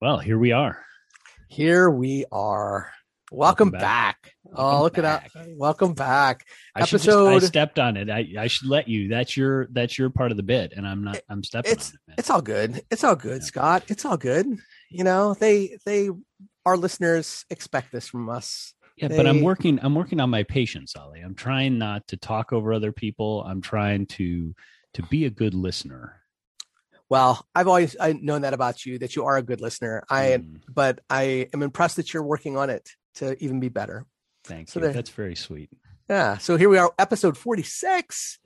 Well, here we are. Here we are. Welcome, Welcome back. back. oh, Welcome look at back. that. Welcome back. I should just- Episode- I stepped on it. I, I should let you. That's your that's your part of the bit, and I'm not. I'm stepping It's on it. It's all good. It's all good, Yeah. Scott. It's all good. You know, they they our listeners expect this from us. Yeah, but I'm working. I'm working on my patience, Ollie. I'm trying not to talk over other people. I'm trying to to be a good listener. Well, I've always I known that about you that you are a good listener. I Mm, but I am impressed that you're working on it to even be better. thank so you. there- That's very sweet. Yeah. So here we are, episode 46.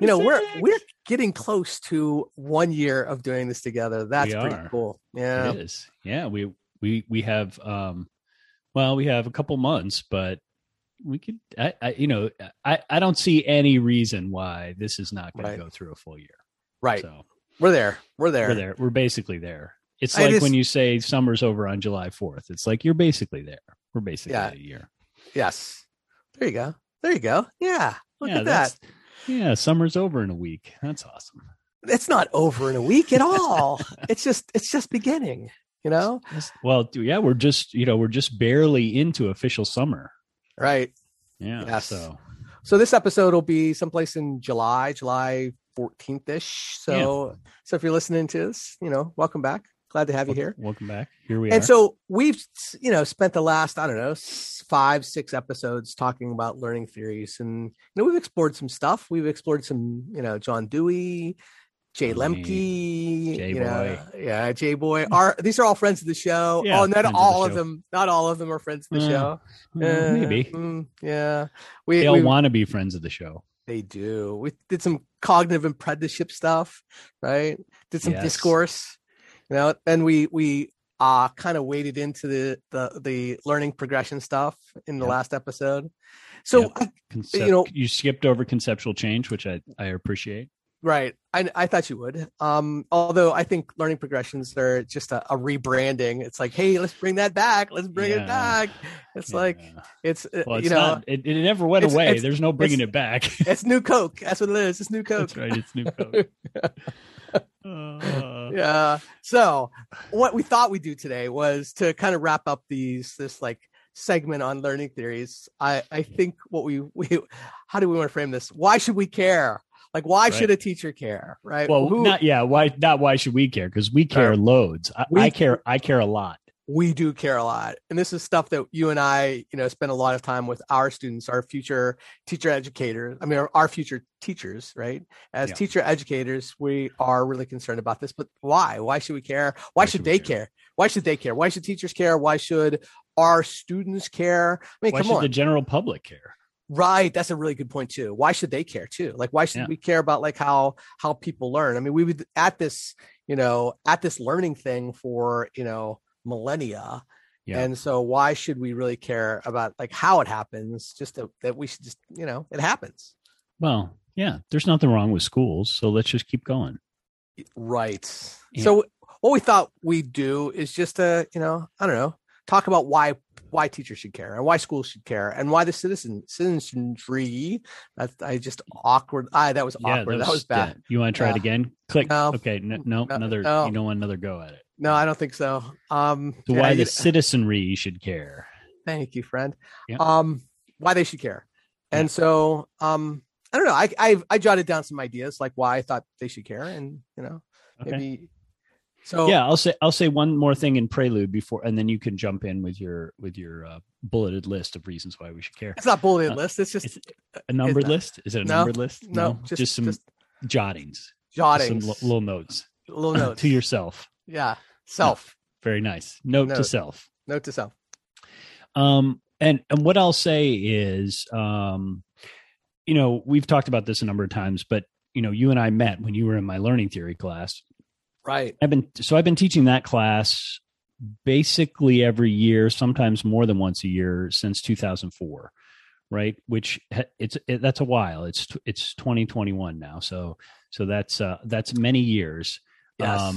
You know, we're we're getting close to one year of doing this together. That's We pretty are. cool. Yeah. It is. Yeah, we we we have um well, we have a couple months, but we could I, I you know, I I don't see any reason why this is not going Right. to go through a full year. Right. So, We're there. We're there. we're there. We're basically there. It's I like just- when you say summer's over on July 4th. It's like you're basically there. We're basically Yeah. a year. Yes. There you go. There you go. Yeah. Look yeah, at that. Yeah, summer's over in a week. That's awesome. It's not over in a week at all. it's just it's just beginning, you know? Well, yeah, we're just, you know, we're just barely into official summer. Right. Yeah. Yes. So, So this episode will be someplace in July, July 14th ish. So so if you're listening to this, you know, welcome back. Glad to have you here. welcome back. Here we And are. And so we've, you know, spent the last, I don't know, five, six episodes talking about learning theories. And, you know, we've explored some stuff. We've explored some, you know, John Dewey, Jay Lemke, Jay you know, Boy. yeah, Jay Boy. Are these are all friends of the show? Yeah, oh, not friends of the all of them. Not all of them are friends of the Uh, show. Uh, Uh, maybe. mm, yeah. We, They all we want to be friends of the show. they do. We did some cognitive apprenticeship stuff, right? Did some Yes. discourse, you know, and we we uh kind of waded into the the the learning progression stuff in the Yep. last episode. So Yep. You know- you skipped over conceptual change, which I, I appreciate. Right, I I thought you would. Um, although I think learning progressions are just a, a rebranding. It's like, hey, let's bring that back. Let's bring Yeah. it back. It's like it's uh, well, it's you know, not, it, it never went it's- away. it's- There's no bringing it back. it's new Coke. That's what it is. It's new Coke. That's right. It's new Coke. Uh, yeah. So what we thought we'd do today was to kind of wrap up these this like segment on learning theories. I I think what we we how do we want to frame this? Why should we care? Like why Right. should a teacher care? Right. well, Who- not yeah. Why not? Why should we care? Because we care loads. I, We- I care. I care a lot. we do care a lot. And this is stuff that you and I, you know, spend a lot of time with our students, our future teacher educators. I mean, our, our future teachers, right? As Yeah. teacher educators, we are really concerned about this. But why? Why should we care? Why, should, they care? Why should they care? Why should teachers care? Why should our students care? I mean, Why come should on. the general public care? Right. That's a really good point too. Why should they care too? Like, why should Yeah. we care about like how how people learn? I mean, we would at this, you know, at this learning thing for you know millennia. Yeah. And so, why should we really care about like how it happens? Just that, that we should just, you know, it happens. Well, yeah. There's nothing wrong with schools, so let's just keep going. Right. Yeah. So, what we thought we'd do is just to, you know, I don't know, talk about why why teachers should care and why schools should care and why the citizen citizenry. That I just awkward. I that was awkward. that was, bad. yeah. You want to try it again? Click. No. Okay. n- no, No, another. no. You don't want another go at it. No, I don't think so. Um, So yeah, why the citizenry should care? Thank you, friend. Yeah. Um, why they should care. And Yeah. so, um, I don't know. I, I I jotted down some ideas like why I thought they should care, and you know, Okay. maybe. So yeah, I'll say I'll say one more thing in prelude before, and then you can jump in with your with your uh, bulleted list of reasons why we should care. it's not bulleted Uh, list. It's just It's a numbered list? Is it a No, numbered list? no, just- some just jottings, just jottings, some li- little notes little notes to yourself. Yeah, self. Very nice. Note to self. Note to self. Um, and and what I'll say is, um, you know, we've talked about this a number of times, but you know, you and I met when you were in my learning theory class. Right. I've been so I've been teaching that class basically every year, sometimes more than once a year since 2004, right? Which it's it, that's a while. It's it's 2021 now, so so that's uh, that's many years. Yes.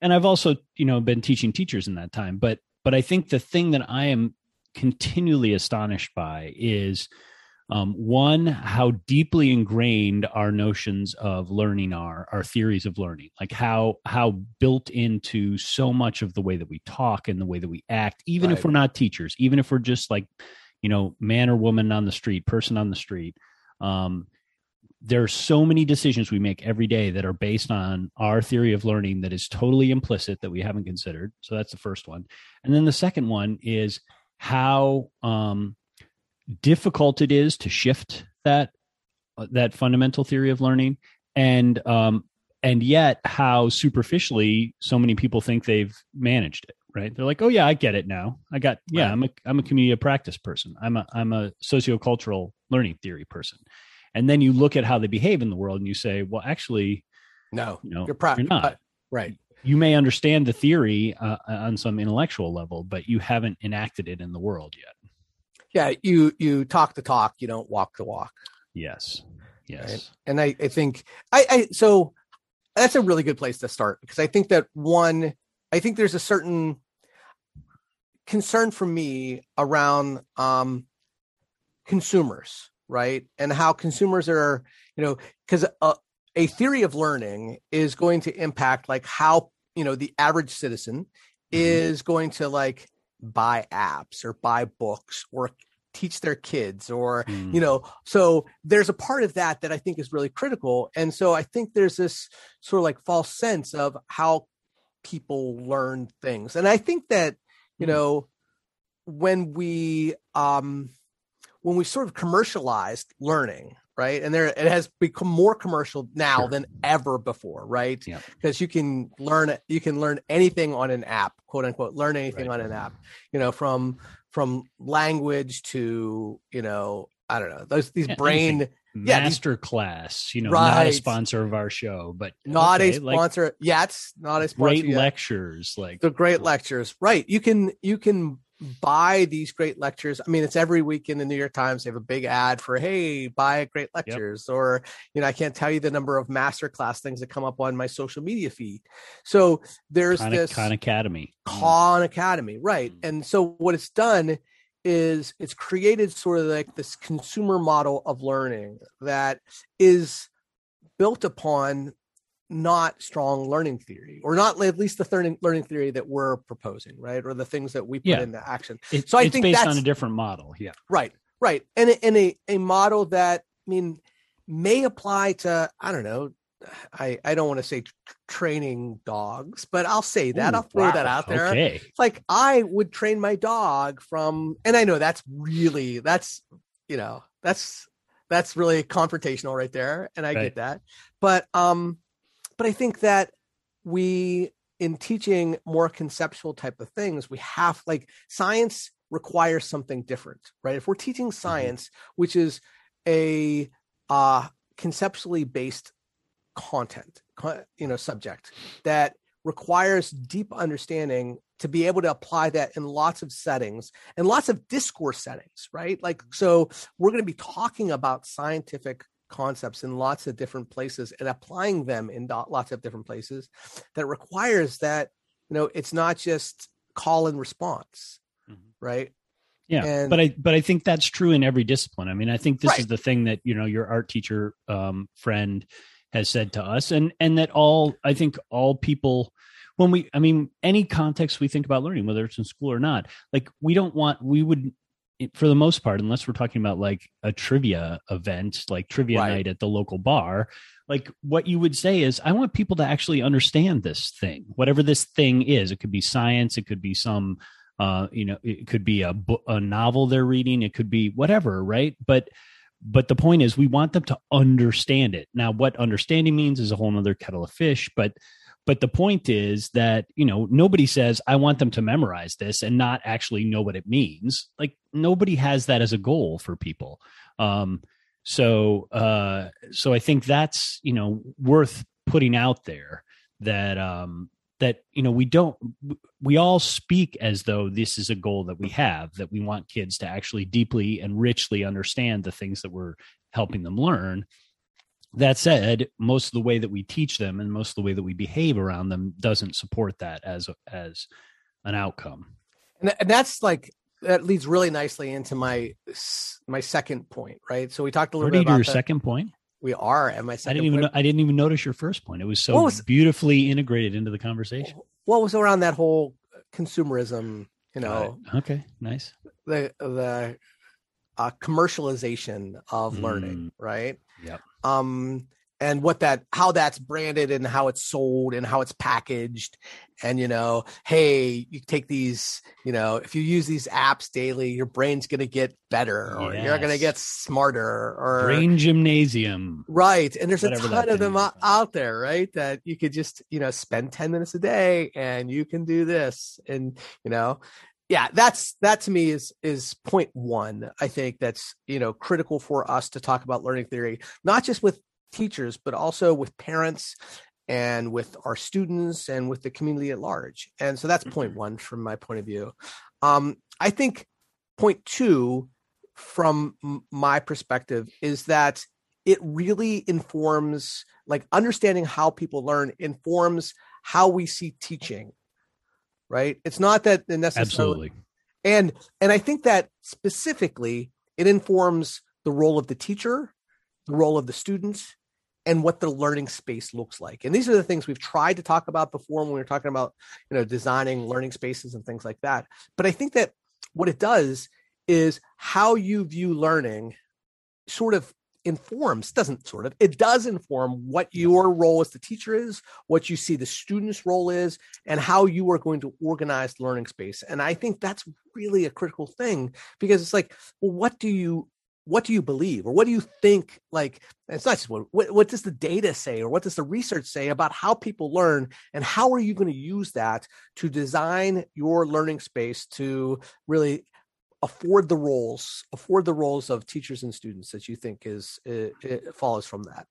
and I've also you know been teaching teachers in that time, but but I think the thing that I am continually astonished by is Um, one, how deeply ingrained our notions of learning are, our theories of learning, like how how built into so much of the way that we talk and the way that we act, even Right. if we're not teachers, even if we're just like, you know, man or woman on the street, person on the street. Um, there are so many decisions we make every day that are based on our theory of learning that is totally implicit that we haven't considered. So that's the first one. And then the second one is how um, difficult it is to shift that that fundamental theory of learning, and um, and yet how superficially so many people think they've managed it. Right? They're like, "Oh yeah, I get it now. I got yeah, Right. I'm a I'm a community of practice person. I'm a I'm a sociocultural learning theory person." And then you look at how they behave in the world, and you say, "Well, actually, No, you know, you're, pra- you're not." right. you may understand the theory uh, on some intellectual level, but you haven't enacted it in the world yet. Yeah, you you talk the talk, you don't walk the walk. Yes. Yes. and I, I think I, I so that's a really good place to start because I think that one I think there's a certain concern for me around um consumers right and how consumers are you know because a, a theory of learning is going to impact like how you know the average citizen is going to like buy apps or buy books or teach their kids or Mm. you know so there's a part of that that i think is really critical and so i think there's this sort of like false sense of how people learn things and i think that you Hmm. know when we um when we sort of commercialized learning right and there it has become more commercial now Sure. than ever before right Yeah. because you can learn you can learn anything on an app quote unquote learn anything Right. on an app you know from from language to you know i don't know those these Yeah, brain anything. yeah, these- Master class, you know, not a sponsor of our show, but not okay, a like sponsor yet not a sponsor great yet. lectures. Like the great lectures right you can you can buy these great lectures i mean it's every week in the new york times they have a big ad for hey buy great lectures or you know i can't tell you the number of master class things that come up on my social media feed so there's Khan, this Khan Academy. Khan Academy, right? Mm. And so what it's done is it's created sort of like this consumer model of learning that is built upon not strong learning theory or not at least the learning learning theory that we're proposing right or the things that we put Yeah. into action It- So I think based on a different model. Yeah. right right and a- and a, a model that i mean may apply to i don't know i i don't want to say tr- training dogs but i'll say that Ooh, i'll throw that out there Okay. like I would train my dog from, and I know that's really that's you know that's that's really confrontational right there, and I Right. get that, but um, but I think that we in teaching more conceptual type of things, we have like science requires something different, right? If we're teaching science, which is a uh conceptually based content, you know, subject that requires deep understanding to be able to apply that in lots of settings and lots of discourse settings, right? Like, so we're going to be talking about scientific concepts in lots of different places and applying them in lots of different places that requires that, you know, it's not just call and response, Mhm. right? Yeah, And- but I but I think that's true in every discipline. I mean, I think this is the thing that you know your art teacher um, friend has said to us, and and that all I think all people when we I mean any context we think about learning, whether it's in school or not, like we don't want we would for the most part, unless we're talking about like a trivia event, like trivia Right. night at the local bar, like what you would say is, I want people to actually understand this thing, whatever this thing is. It could be science, it could be some uh you know it could be a a novel they're reading it could be whatever right but but the point is we want them to understand it now what understanding means is a whole nother kettle of fish but but the point is that you know nobody says i want them to memorize this and not actually know what it means. Like nobody has that as a goal for people. Um so uh so i think that's you know worth putting out there that um that you know we don't we all speak as though this is a goal that we have that we want kids to actually deeply and richly understand the things that we're helping them learn that said most of the way that we teach them and most of the way that we behave around them doesn't support that as as an outcome and, and that's like that leads really nicely into my my second point, right? So we talked a little Where bit about your the- second point? We are at my I didn't even point. know, I didn't even notice your first point. It was so was- beautifully integrated into the conversation. What was around that whole consumerism? You know. Okay, nice. the the uh, commercialization of learning, right? Yep. Um, and what that how that's branded and how it's sold and how it's packaged, and you know, hey, you take these, you know, if you use these apps daily, your brain's gonna get better, or you're gonna get smarter, or Brain gymnasium. Right. And there's Whatever a ton of them is. out there, right? That you could just, you know, spend 10 minutes a day and you can do this. And, you know, yeah, that's that to me is is point one. I think that's, you know, critical for us to talk about learning theory, not just with teachers, but also with parents and with our students and with the community at large. And so that's point one from my point of view. Um, I think point two from my perspective is that it really informs like understanding how people learn informs how we see teaching right? It's not that necessarily Absolutely. and and i think that specifically it informs the role of the teacher the role of the students and what the learning space looks like. And these are the things we've tried to talk about before when we were talking about you know designing learning spaces and things like that. But i think that what it does is how you view learning sort of informs doesn't sort of it does inform what your role as the teacher is what you see the student's role is and how you are going to organize the learning space. And i think that's really a critical thing because it's like well what do you what do you believe? Or what do you think like it's not just what, what what does the data say or what does the research say about how people learn and how are you going to use that to design your learning space to really afford the roles afford the roles of teachers and students that you think is it, it follows from that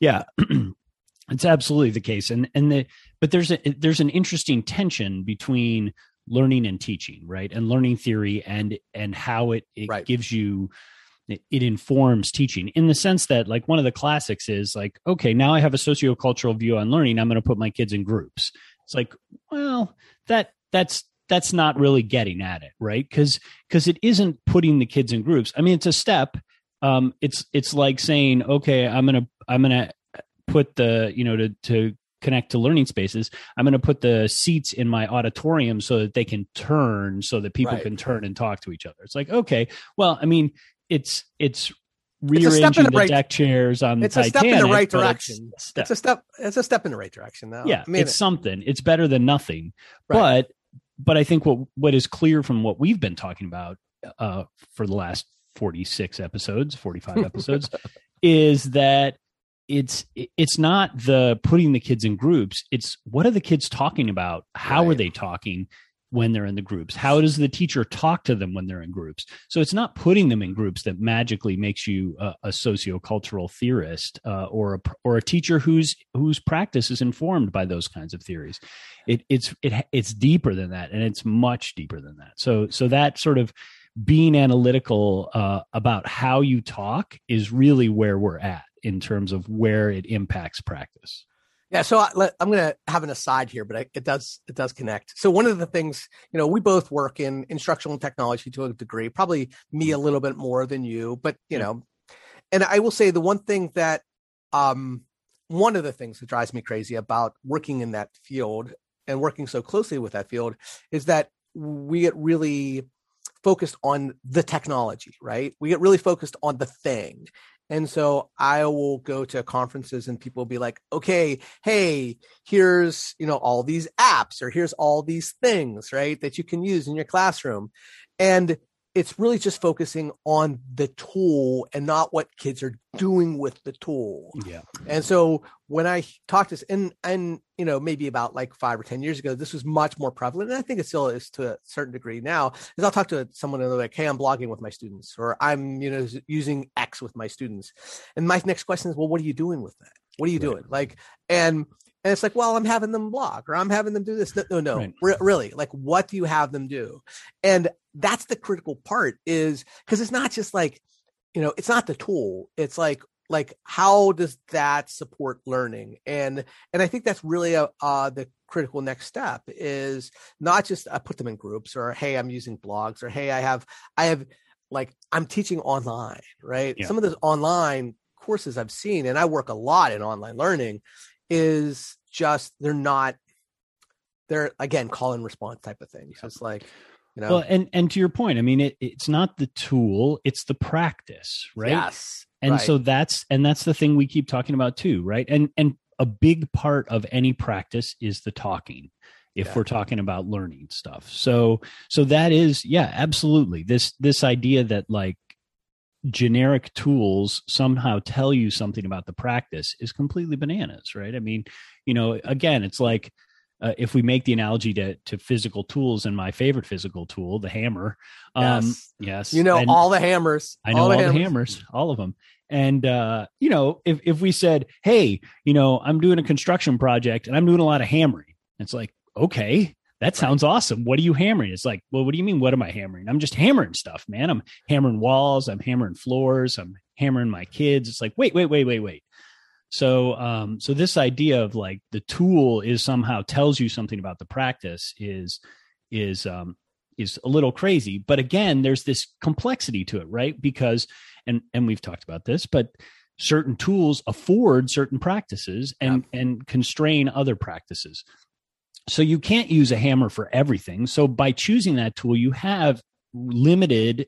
Yeah, it's absolutely the case, and and the but there's a there's an interesting tension between learning and teaching, right? And learning theory and and how it it Right. gives you it it informs teaching in the sense that like one of the classics is like okay now i have a sociocultural view on learning i'm going to put my kids in groups it's like well that that's that's not really getting at it right because because it isn't putting the kids in groups i mean it's a step um it's it's like saying okay i'm going to i'm to put the you know to to connect to learning spaces i'm going to put the seats in my auditorium so that they can turn so that people Right. can turn and talk to each other it's like okay well i mean it's it's rearranging in the the right- deck chairs on the it's a step in the right it's direction. step. it's a step it's a step in the right direction now yeah, i mean it's something. It's better than nothing. Right. But but I think what what is clear from what we've been talking about uh, for the last forty six episodes, forty five episodes, is that it's it's not the putting the kids in groups. It's what are the kids talking about? How are they talking? When they're in the groups? How does the teacher talk to them when they're in groups? So it's not putting them in groups that magically makes you a, a sociocultural theorist uh, or a or a teacher whose whose practice is informed by those kinds of theories. It it's it it's deeper than that and it's much deeper than that. So so that sort of being analytical uh, about how you talk is really where we're at in terms of where it impacts practice Yeah, so I, let, I'm going to have an aside here, but I, it does it does connect. So one of the things, you know, we both work in instructional technology to a degree, probably me a little bit more than you, but you Yeah. know, and I will say the one thing that, um, one of the things that drives me crazy about working in that field and working so closely with that field is that we get really focused on the technology, right? We get really focused on the thing. And so I will go to conferences and people will be like, okay, hey, here's, you know, all these apps or here's all these things, right, that you can use in your classroom. And it's really just focusing on the tool and not what kids are doing with the tool. yeah And so when I talked to this, and and you know maybe about like five or ten years ago, this was much more prevalent, and I think it still is to a certain degree now. Is I'll talk to someone and they're like, "Hey, I'm blogging with my students," or "I'm you know using X with my students," and my next question is, "Well, what are you doing with that? What are you Right. doing?" Like, and and it's like, "Well, I'm having them blog, or I'm having them do this." No, no, no. Right. Re- really, like, what do you have them do? And that's the critical part, is because it's not just like, you know, it's not the tool. It's like like how does that support learning and and i think that's really a, uh, the critical next step is not just i put them in groups or hey i'm using blogs or hey i have i have like i'm teaching online right Yeah. some of those online courses i've seen and i work a lot in online learning is just they're not they're again call and response type of things it's like you know Well, and and to your point, I mean, it, it's not the tool; it's the practice, right? yes and right. so that's and that's the thing we keep talking about too, right? And and a big part of any practice is the talking. If Yeah. we're talking about learning stuff, so so that is yeah, absolutely this this idea that like generic tools somehow tell you something about the practice is completely bananas, right? I mean, you know, again, it's like uh, if we make the analogy to to physical tools and my favorite physical tool, the hammer. Um, Yes. yes, you know and- all the hammers I know all, the, hammers. all of them. And uh, you know, if if we said, "Hey, you know, I'm doing a construction project and I'm doing a lot of hammering," it's like, okay, that sounds awesome. What are you hammering? It's like, well, what do you mean? What am I hammering? I'm just hammering stuff, man. I'm hammering walls. I'm hammering floors. I'm hammering my kids. It's like, wait, wait, wait, wait, wait. So, um, so this idea of like the tool is somehow tells you something about the practice is is um, is a little crazy. But again, there's this complexity to it, right? Because and and we've talked about this, but certain tools afford certain practices and and constrain other practices. So you can't use a hammer for everything. So by choosing that tool, you have limited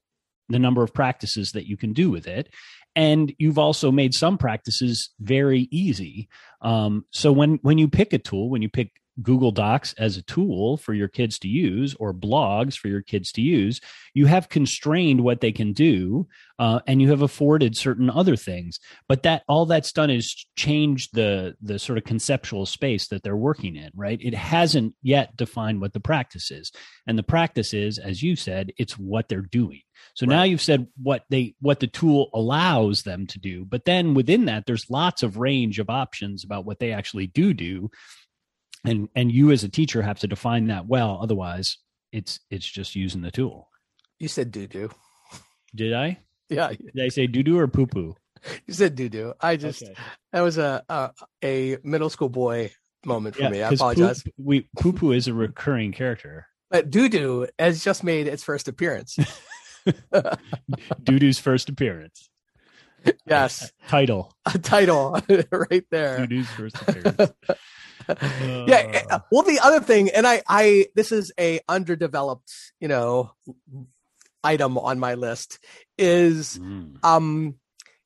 the number of practices that you can do with it and you've also made some practices very easy um, so when when you pick a tool when you pick google docs as a tool for your kids to use or blogs for your kids to use you have constrained what they can do uh, and you have afforded certain other things. But that all that's done is change the the sort of conceptual space that they're working in right? It hasn't yet defined what the practice is. And the practice is as you said it's what they're doing. So now you've said what they what the tool allows them to do, but then within that there's lots of range of options about what they actually do do. And and you as a teacher have to define that well, otherwise it's it's just using the tool. you said doo doo Did I? yeah Did I say doo doo or poo poo? you said doo doo i just that was a, a a middle school boy moment for me i apologize we poo poo is a recurring character. but doo doo has just made its first appearance Doo doo's first appearance. yes Title. a title right there Doo doo's first appearance. yeah uh, well the other thing and i i this is a underdeveloped you know item on my list is Mm. um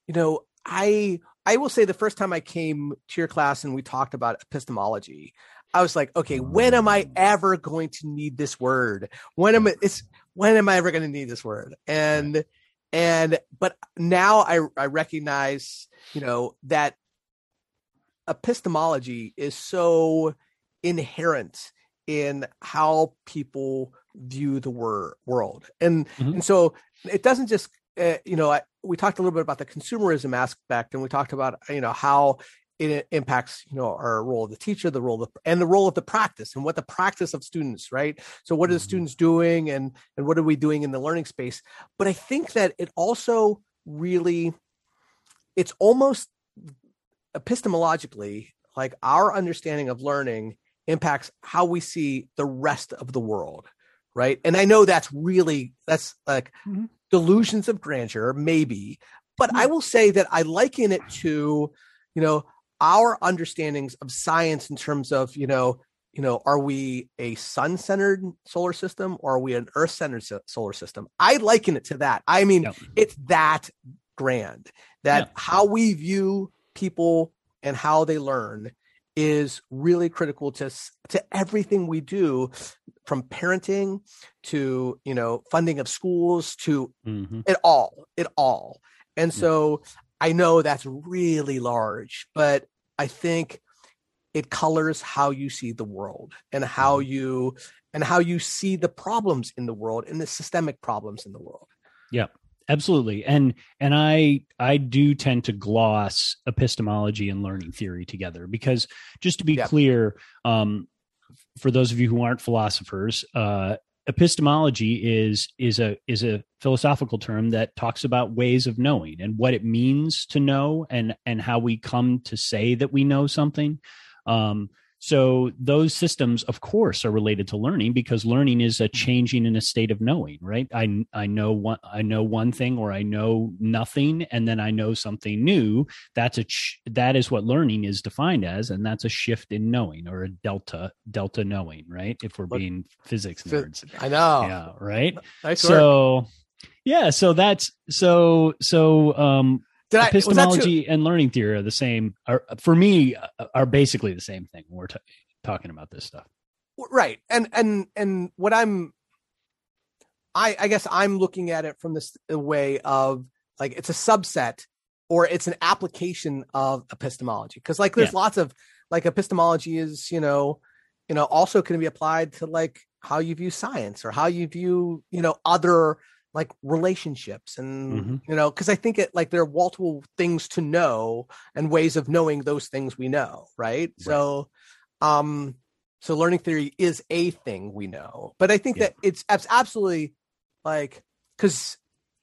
you know i i will say the first time i came to your class and we talked about epistemology i was like okay when am i ever going to need this word? When am I, it's when am i ever going to need this word? And and but now i i recognize you know that epistemology is so inherent in how people view the wor- world and Mhm. and so it doesn't just uh, you know I, we talked a little bit about the consumerism aspect and we talked about you know how it impacts you know our role of the teacher the role of the, and the role of the practice and what the practice of students right so what are the Mhm. students doing and and what are we doing in the learning space but i think that it also really it's almost epistemologically like our understanding of learning impacts how we see the rest of the world right and i know that's really that's like Mhm. delusions of grandeur maybe but i will say that i liken it to you know our understandings of science in terms of you know you know are we a sun centered solar system or are we an earth centered solar system i liken it to that i mean Yep. it's that grand that Yeah. how we view people and how they learn is really critical to to everything we do from parenting to you know funding of schools to Mhm. it all it all and so i know that's really large but i think it colors how you see the world and how Mm-hmm. you and how you see the problems in the world and the systemic problems in the world absolutely. And and i i do tend to gloss epistemology and learning theory together because just to be clear um for those of you who aren't philosophers uh epistemology is is a is a philosophical term that talks about ways of knowing and what it means to know and and how we come to say that we know something. Um, so those systems, of course, are related to learning because learning is a changing in a state of knowing, right? I I know one I know one thing or I know nothing, and then I know something new. That's a ch- that is what learning is defined as, and that's a shift in knowing or a delta delta knowing, right? If we're being physics nerds, I know, yeah, right. Nice so, work. yeah, so that's so so. Um, did I, epistemology and learning theory are the same are for me uh, are basically the same thing when we're t- talking about this stuff right and and and what i'm i i guess i'm looking at it from this way of like it's a subset or it's an application of epistemology because like there's yeah. lots of like epistemology is you know you know also can be applied to like how you view science or how you view you know other like relationships and mm-hmm. you know because i think it like there are multiple things to know and ways of knowing those things we know right? right. so um so learning theory is a thing we know but i think yeah. that it's absolutely like because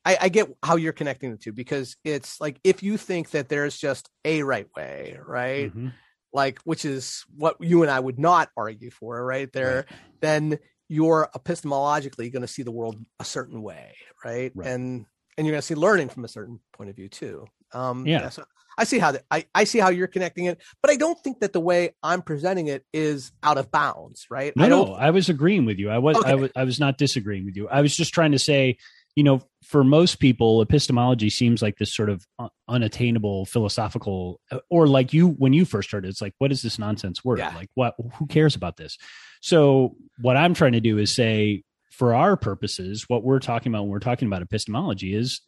I, I get how you're connecting the two because it's like if you think that there's just a right way right mm-hmm. like which is what you and i would not argue for right there right. then you're epistemologically going to see the world a certain way, right? right. And and you're going to see learning from a certain point of view too. Um, yeah. yeah so I see how that I, I see how you're connecting it, but I don't think that the way I'm presenting it is out of bounds, right? No, I no, I was agreeing with you. I was, okay. I was, I was not disagreeing with you. I was just trying to say, you know, for most people, epistemology seems like this sort of unattainable philosophical, uh, or like you when you first started, it's like, what is this nonsense word? Yeah. Like, what? Who cares about this? So what I'm trying to do is say, for our purposes, what we're talking about when we're talking about epistemology is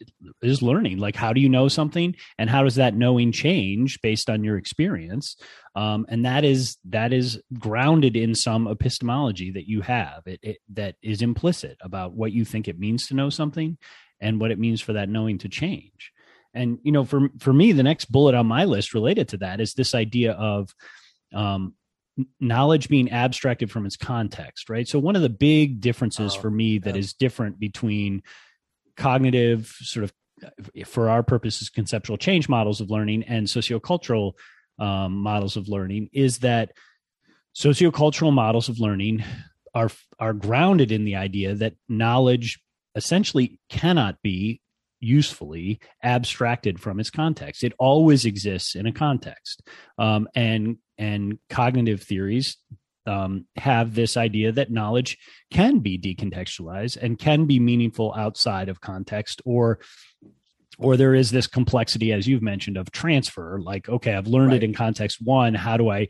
is learning. Like, how do you know something, and how does that knowing change based on your experience? Um, and that is that is grounded in some epistemology that you have it, it, that is implicit about what you think it means to know something, and what it means for that knowing to change. And you know, for for me, the next bullet on my list related to that is this idea of um, knowledge being abstracted from its context, right? So one of the big differences oh, for me that yeah. is different between cognitive sort of for our purposes conceptual change models of learning and sociocultural um, models of learning is that sociocultural models of learning are are grounded in the idea that knowledge essentially cannot be usefully abstracted from its context. It always exists in a context, um, and and cognitive theories um, have this idea that knowledge can be decontextualized and can be meaningful outside of context or or there is this complexity as you've mentioned of transfer like okay i've learned right. it in context one how do i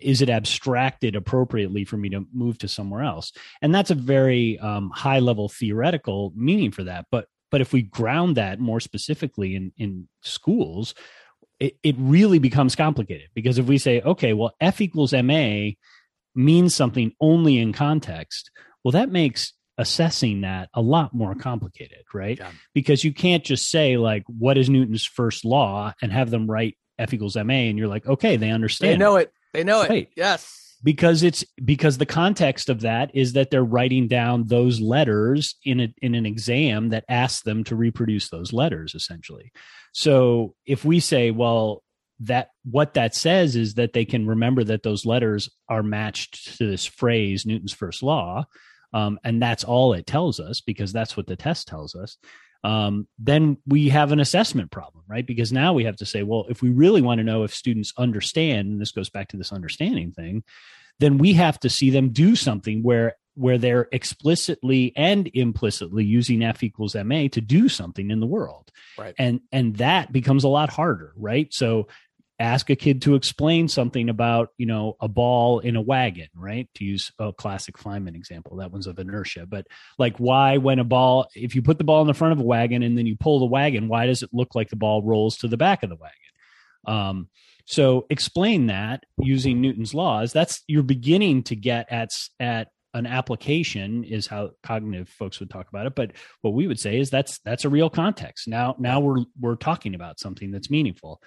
is it abstracted appropriately for me to move to somewhere else and that's a very um, high level theoretical meaning for that but but if we ground that more specifically in in schools it, it really becomes complicated because if we say, okay, well, F equals MA means something only in context, well, that makes assessing that a lot more complicated, right? Yeah. Because you can't just say, like, what is Newton's first law and have them write F equals MA and you're like, okay, they understand. They know it. They know it. Right. Yes because it's because the context of that is that they're writing down those letters in a, in an exam that asks them to reproduce those letters essentially. So if we say well that what that says is that they can remember that those letters are matched to this phrase newton's first law um, and that's all it tells us because that's what the test tells us um, then we have an assessment problem, right? Because now we have to say, well, if we really want to know if students understand, and this goes back to this understanding thing, then we have to see them do something where where they're explicitly and implicitly using F equals MA to do something in the world. Right. And and that becomes a lot harder, right? So ask a kid to explain something about you know a ball in a wagon right? To use a classic feynman example that one's of inertia. But like why when a ball if you put the ball in the front of a wagon and then you pull the wagon why does it look like the ball rolls to the back of the wagon? Um, so explain that using newton's laws. That's you're beginning to get at at an application is how cognitive folks would talk about it but what we would say is that's that's a real context now now we're we're talking about something that's meaningful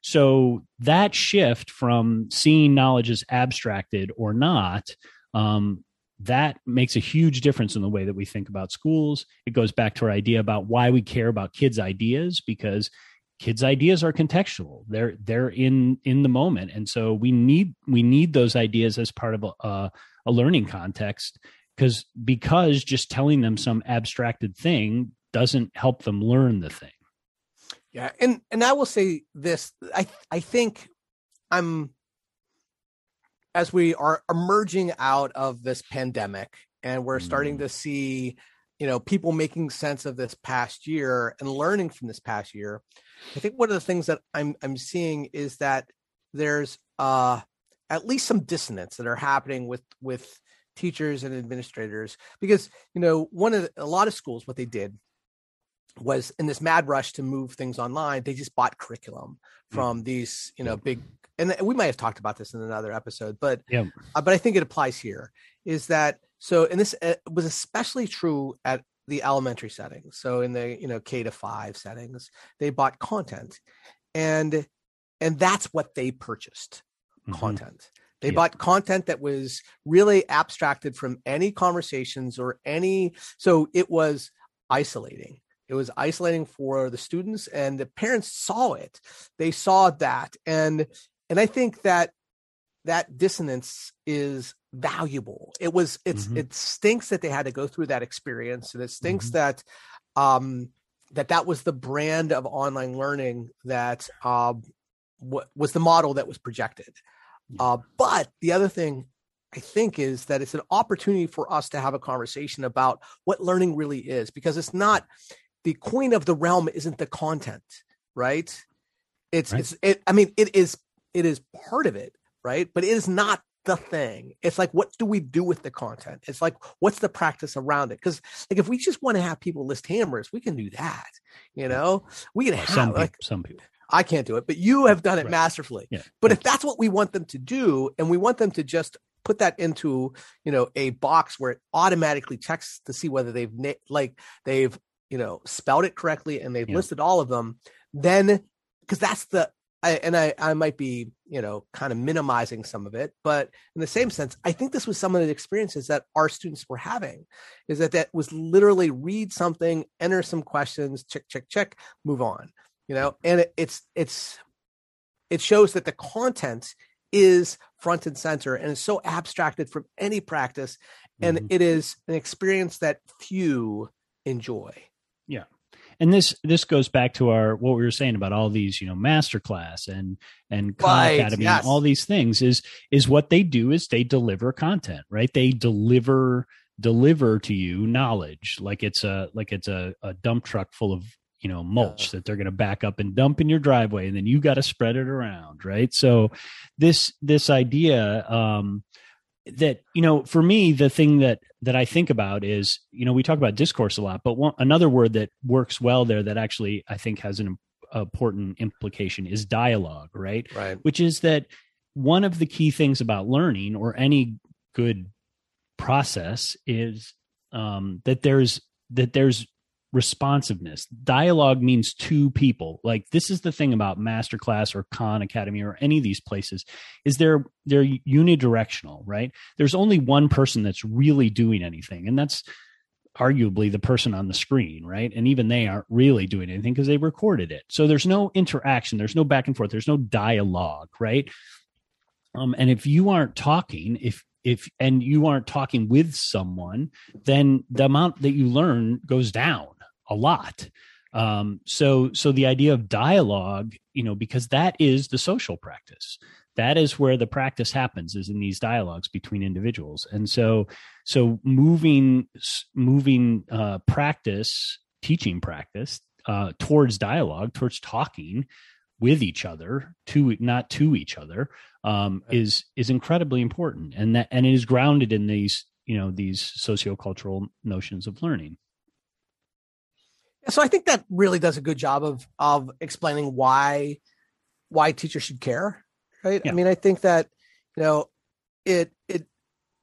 so that shift from seeing knowledge as abstracted or not um, that makes a huge difference in the way that we think about schools. It goes back to our idea about why we care about kids' ideas because kids' ideas are contextual. They're they're in in the moment, and so we need we need those ideas as part of a, a learning context because because just telling them some abstracted thing doesn't help them learn the thing. Yeah, and and I will say this: I I think I'm as we are emerging out of this pandemic and we're starting mm. to see you know people making sense of this past year and learning from this past year i think one of the things that i'm i'm seeing is that there's uh at least some dissonance that are happening with with teachers and administrators because you know one of the, a lot of schools what they did was in this mad rush to move things online they just bought curriculum mm. from these you know big and we might have talked about this in another episode, but yeah. Uh, but I think it applies here. Is that so? And this uh, was especially true at the elementary settings. So in the you know K to five settings, they bought content, and and that's what they purchased mm-hmm. content. They yeah. bought content that was really abstracted from any conversations or any. So it was isolating. It was isolating for the students, and the parents saw it. They saw that, and and i think that that dissonance is valuable it was it's mm-hmm. it stinks that they had to go through that experience and it stinks mm-hmm. that um that that was the brand of online learning that um what was the model that was projected. Uh but the other thing I think is that it's an opportunity for us to have a conversation about what learning really is because it's not the queen of the realm isn't the content, right? It's right. it's it I mean it is it is part of it, right? But it is not the thing. It's like, what do we do with the content? It's like, what's the practice around it? Because like, if we just want to have people list hammers, we can do that. You know, we can have some like some people. I can't do it, but you have done it right. masterfully. Yeah. But if that's what we want them to do, and we want them to just put that into you know a box where it automatically checks to see whether they've like they've you know spelled it correctly and they've yeah. listed all of them, then because that's the I, and I, I might be, you know, kind of minimizing some of it, but in the same sense, I think this was some of the experiences that our students were having is that that was literally read something, enter some questions, check, check, check, move on, you know, and it, it's, it's, it shows that the content is front and center and is so abstracted from any practice. And mm-hmm. it is an experience that few enjoy. Yeah and this this goes back to our what we were saying about all these you know masterclass and and Khan right, Academy yes. and all these things is is what they do is they deliver content right they deliver deliver to you knowledge like it's a like it's a, a dump truck full of you know mulch yeah. that they're going to back up and dump in your driveway and then you got to spread it around right? So this this idea um that you know for me the thing that that i think about is you know we talk about discourse a lot but one, another word that works well there that actually i think has an important implication is dialogue right? Right. Which is that one of the key things about learning or any good process is um, that there's that there's responsiveness. Dialogue means two people. Like this is the thing about masterclass or Khan Academy or any of these places is they're they're unidirectional, right? There's only one person that's really doing anything, and that's arguably the person on the screen, right? And even they aren't really doing anything because they recorded it. So there's no interaction, there's no back and forth, there's no dialogue, right? Um, and if you aren't talking, if if and you aren't talking with someone, then the amount that you learn goes down a lot. Um, so so the idea of dialogue, you know, because that is the social practice. That is where the practice happens is in these dialogues between individuals. And so so moving moving uh, practice, teaching practice uh, towards dialogue, towards talking with each other to not to each other um, is is incredibly important and that and it is grounded in these you know these sociocultural notions of learning so I think that really does a good job of of explaining why why teachers should care, right? Yeah. I mean, I think that you know it it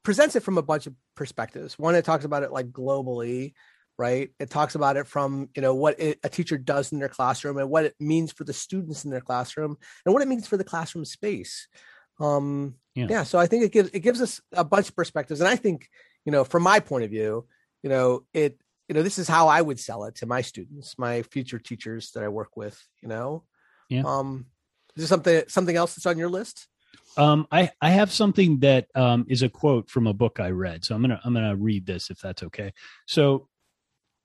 presents it from a bunch of perspectives. One, it talks about it like globally, right? It talks about it from you know what it, a teacher does in their classroom and what it means for the students in their classroom and what it means for the classroom space. Um, yeah. yeah. So I think it gives it gives us a bunch of perspectives, and I think you know, from my point of view, you know, it, you know, this is how I would sell it to my students, my future teachers that I work with, you know. Yeah. Um, is there something something else that's on your list? Um, I I have something that um, is a quote from a book I read, so I'm gonna I'm gonna read this if that's okay. So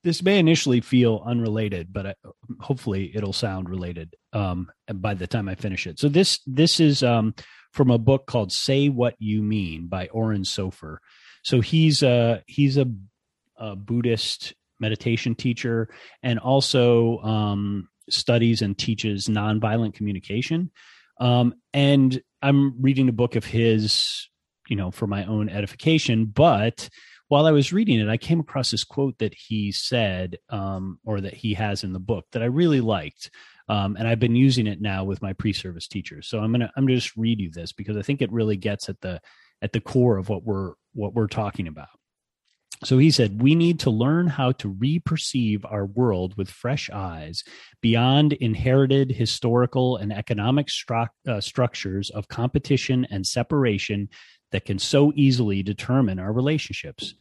this may initially feel unrelated, but I, hopefully it'll sound related um, by the time I finish it. So this this is um, from a book called "Say What You Mean" by Oren Sofer. So he's a he's a, a Buddhist meditation teacher and also um, studies and teaches nonviolent communication. Um, and I'm reading a book of his, you know, for my own edification. But while I was reading it, I came across this quote that he said, um, or that he has in the book that I really liked. Um, and I've been using it now with my pre-service teachers. So I'm gonna I'm gonna just read you this because I think it really gets at the at the core of what we're what we're talking about. So he said, We need to learn how to reperceive our world with fresh eyes beyond inherited historical and economic stru- uh, structures of competition and separation that can so easily determine our relationships.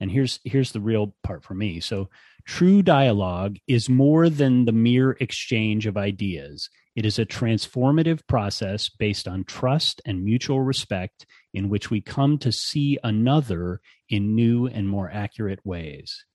And here's here's the real part for me. So true dialogue is more than the mere exchange of ideas. It is a transformative process based on trust and mutual respect in which we come to see another in new and more accurate ways.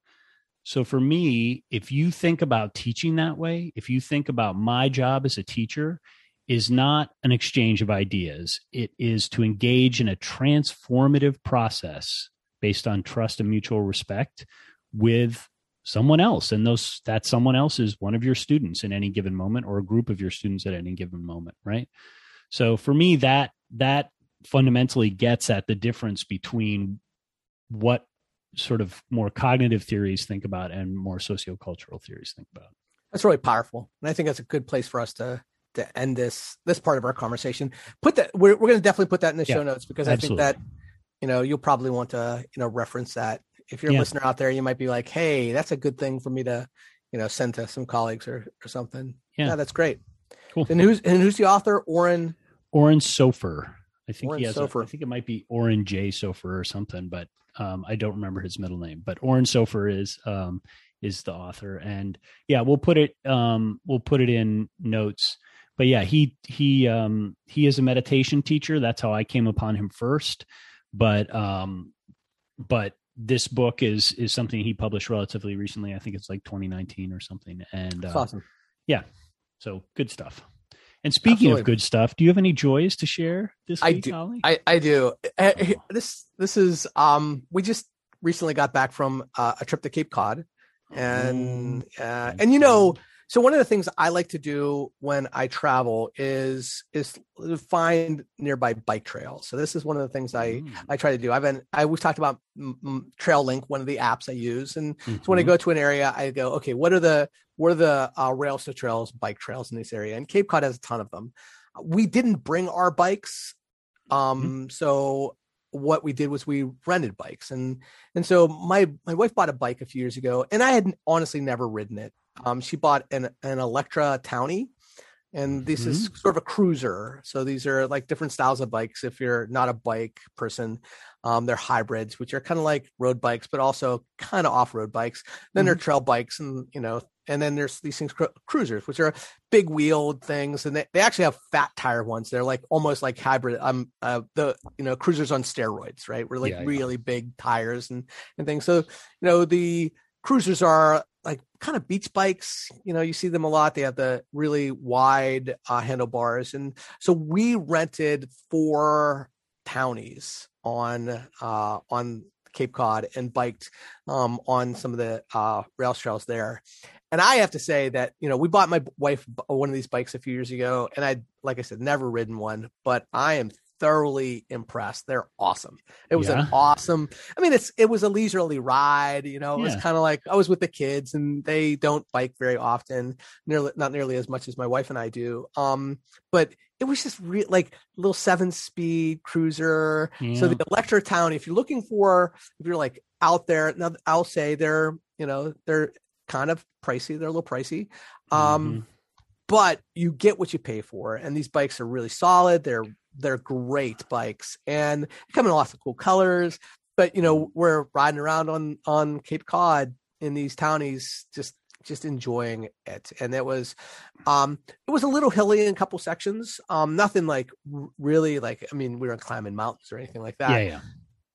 So, for me, if you think about teaching that way, if you think about my job as a teacher, is not an exchange of ideas. It is to engage in a transformative process based on trust and mutual respect with someone else and those that someone else is one of your students in any given moment or a group of your students at any given moment right so for me that that fundamentally gets at the difference between what sort of more cognitive theories think about and more sociocultural theories think about. That's really powerful, and I think that's a good place for us to to end this this part of our conversation. Put that we're we're going to definitely put that in the yeah, show notes because absolutely. I think that you know you'll probably want to you know reference that. If you're a listener out there, you might be like, "Hey, that's a good thing for me to you know send to some colleagues or or something." Yeah, yeah that's great. Cool. And who's and who's the author? Oren Oren Sofer. I think Oren he has. A, I think it might be Oren J. Sofer or something, but um, I don't remember his middle name. But Oren Sofer is um, is the author, and yeah, we'll put it um, we'll put it in notes. But yeah, he he um, he is a meditation teacher. That's how I came upon him first. But um, but this book is is something he published relatively recently. I think it's like 2019 or something. And uh, awesome. Yeah, so good stuff. And speaking Absolutely. of good stuff, do you have any joys to share this I week, do. Holly? I, I do. Eh, this this is um we just recently got back from uh, a trip to Cape Cod, and uh, and you know so one of the things I like to do when I travel is is find nearby bike trails. So this is one of the things I mm. I try to do. I've been I we've talked about TrailLink, one of the apps I use, and mm-hmm. so when I mm-hmm. go to an area, I go, okay, what are the what are the uh, rails to trails, bike trails in this area? And Cape Cod has a ton of them. We didn't bring our bikes, um, mm-hmm. so what we did was we rented bikes and and so my my wife bought a bike a few years ago and i had honestly never ridden it um, she bought an an Electra Townie, and this mm-hmm. is sort of a cruiser. So these are like different styles of bikes. If you're not a bike person, um, they're hybrids, which are kind of like road bikes, but also kind of off road bikes. Then mm-hmm. they're trail bikes, and you know, and then there's these things cruisers, which are big wheeled things, and they, they actually have fat tire ones. They're like almost like hybrid. Um, uh, the you know cruisers on steroids, right? We're like yeah, really yeah. big tires and and things. So you know the cruisers are like kind of beach bikes you know you see them a lot they have the really wide uh, handlebars and so we rented four townies on uh, on cape cod and biked um, on some of the uh, rail trails there. And i have to say that you know we bought my wife one of these bikes a few years ago and i like i said never ridden one but i am thoroughly impressed. They're awesome. It was yeah. an awesome. I mean, it's it was a leisurely ride. You know, it yeah. was kind of like I was with the kids, and they don't bike very often, nearly not nearly as much as my wife and I do. Um, but it was just re- like little seven speed cruiser. Yeah. So the Electra Town, if you're looking for, if you're like out there, now I'll say they're you know they're kind of pricey. They're a little pricey. Um, mm-hmm but you get what you pay for and these bikes are really solid they're they're great bikes and come in lots of cool colors but you know, we're riding around on on Cape Cod in these townies, just just enjoying it. And it was, um, it was a little hilly in a couple sections. Um, nothing like really like. I mean, we weren't climbing mountains or anything like that. Yeah, yeah.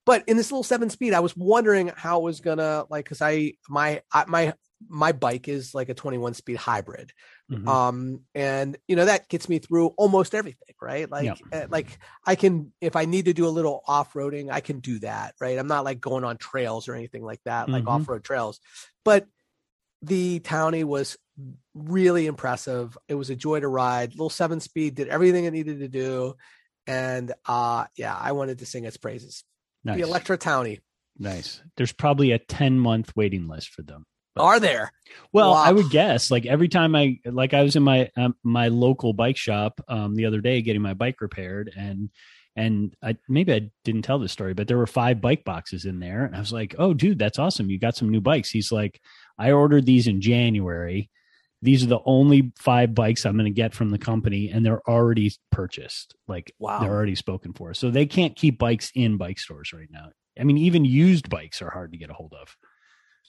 But in this little seven speed, I was wondering how it was gonna like because I my I, my my bike is like a 21 speed hybrid Mhm. um and you know that gets me through almost everything right like Yeah. uh, like i can if i need to do a little off-roading i can do that right i'm not like going on trails or anything like that like Mhm. off-road trails but the townie was really impressive it was a joy to ride little seven speed did everything it needed to do and uh yeah i wanted to sing its praises nice. the electra townie nice. There's probably a 10 month waiting list for them. But- are there Well, I would guess like every time I like I was in my um, my local bike shop um, the other day getting my bike repaired and and I maybe I didn't tell this story, but there were five bike boxes in there, and I was like, "Oh, dude, that's awesome! You got some new bikes." He's like, "I ordered these in January. These are the only five bikes I'm going to get from the company, and they're already purchased. Like, Wow. they're already spoken for. So they can't keep bikes in bike stores right now. I mean, even used bikes are hard to get a hold of.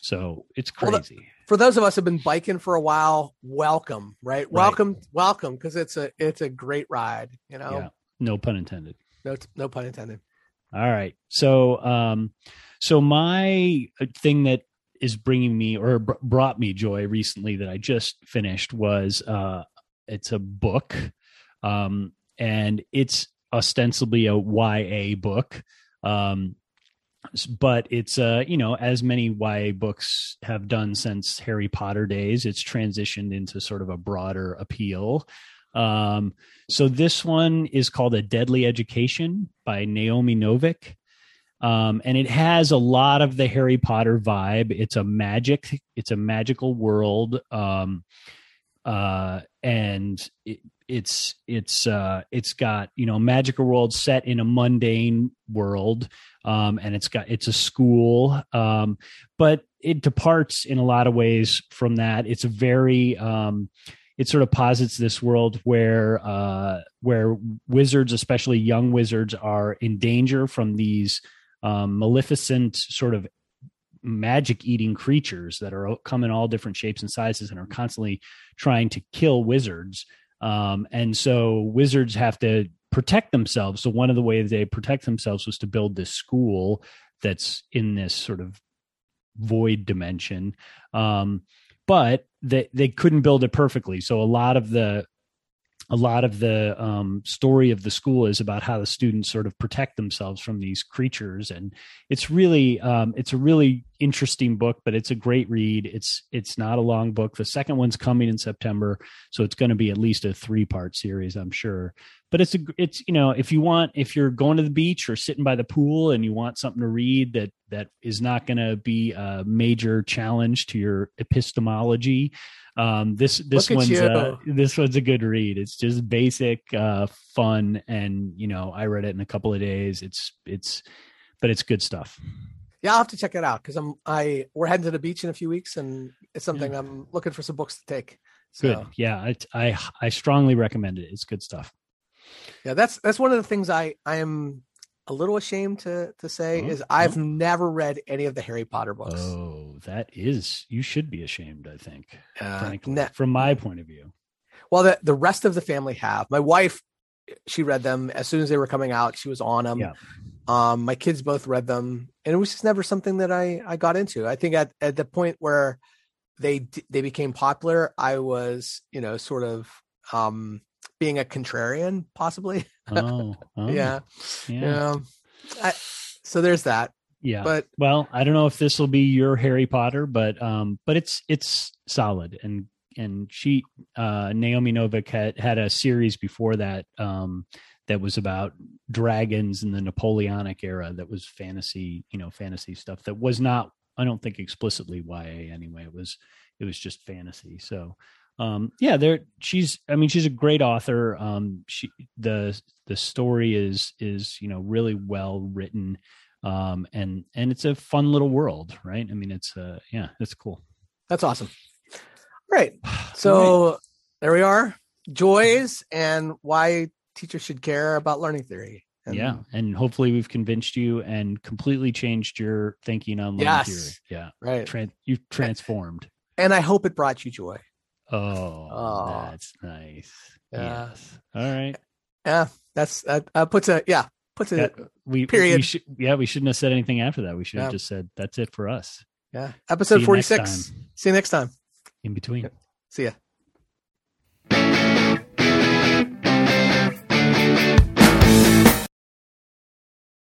So it's Well, crazy. for those of us who've been biking for a while, welcome, right? Welcome, welcome, because it's a it's a great ride. You know, Yeah. No pun intended. no no pun intended. All right. So, um, so my uh, thing that is bringing me or br- brought me joy recently that I just finished was, uh, it's a book, um, and it's ostensibly a YA book. Um, but it's uh you know as many YA books have done since Harry Potter days it's transitioned into sort of a broader appeal um so this one is called A Deadly Education by Naomi Novik. Um, and it has a lot of the Harry Potter vibe. It's a magic, it's a magical world. Um, uh, and it, it's it's uh it's got you know magical world set in a mundane world um and it's got it's a school um but it departs in a lot of ways from that it's a very um it sort of posits this world where uh, where wizards, especially young wizards, are in danger from these um, maleficent sort of magic eating creatures that are come in all different shapes and sizes and are constantly trying to kill wizards. Um, and so wizards have to protect themselves. So one of the ways they protect themselves was to build this school that's in this sort of void dimension. Um, but they they couldn't build it perfectly. So a lot of the a lot of the um, story of the school is about how the students sort of protect themselves from these creatures, and it's really um, it's a really interesting book. But it's a great read. It's it's not a long book. The second one's coming in September, so it's going to be at least a three part series, I'm sure. But it's a it's you know if you want if you're going to the beach or sitting by the pool and you want something to read that that is not going to be a major challenge to your epistemology um this this Look one's a, this one's a good read. It's just basic uh fun and you know i read it in a couple of days. It's it's but it's good stuff. Yeah, I'll have to check it out because I'm I we're heading to the beach in a few weeks, and it's something I'm looking for some books to take. So, good. Yeah I, I i strongly recommend it. It's good stuff. Yeah, that's that's one of the things I I am a little ashamed to to say Oh, is I've never read any of the Harry Potter books. oh that is you should be ashamed i think Uh, frankly from my point of view well, the the rest of the family have. My wife, she read them as soon as they were coming out. She was on them. Yeah. Um, my kids both read them, and it was just never something that I I got into. I think at at the point where they they became popular, I was you know sort of um being a contrarian, possibly. oh, oh yeah, yeah yeah. I, so there's that. Yeah But Well, I don't know if this will be your Harry Potter, but um, but it's it's solid and and she uh Naomi Novik had had a series before that um that was about dragons in the Napoleonic era that was fantasy, you know, fantasy stuff that was not I don't think explicitly YA anyway. It was it was just fantasy. So um yeah, there she's I mean she's a great author. Um she the the story is is, you know, really well written um and and it's a fun little world right i mean it's uh yeah it's cool that's awesome. All right. So there we are. Joys and why teachers should care about learning theory. And yeah, and hopefully we've convinced you and completely changed your thinking on line theory. Yeah, Right. Tran- you've transformed. And I hope it brought you joy. Oh, Oh. that's nice. Yeah. Yes. All right. Yeah. That's that uh, puts a yeah puts That- we Period. We should, yeah, we shouldn't have said anything after that. We should have Yeah. just said that's it for us. yeah. See Episode you forty next six. time. See you next time. In between. See ya.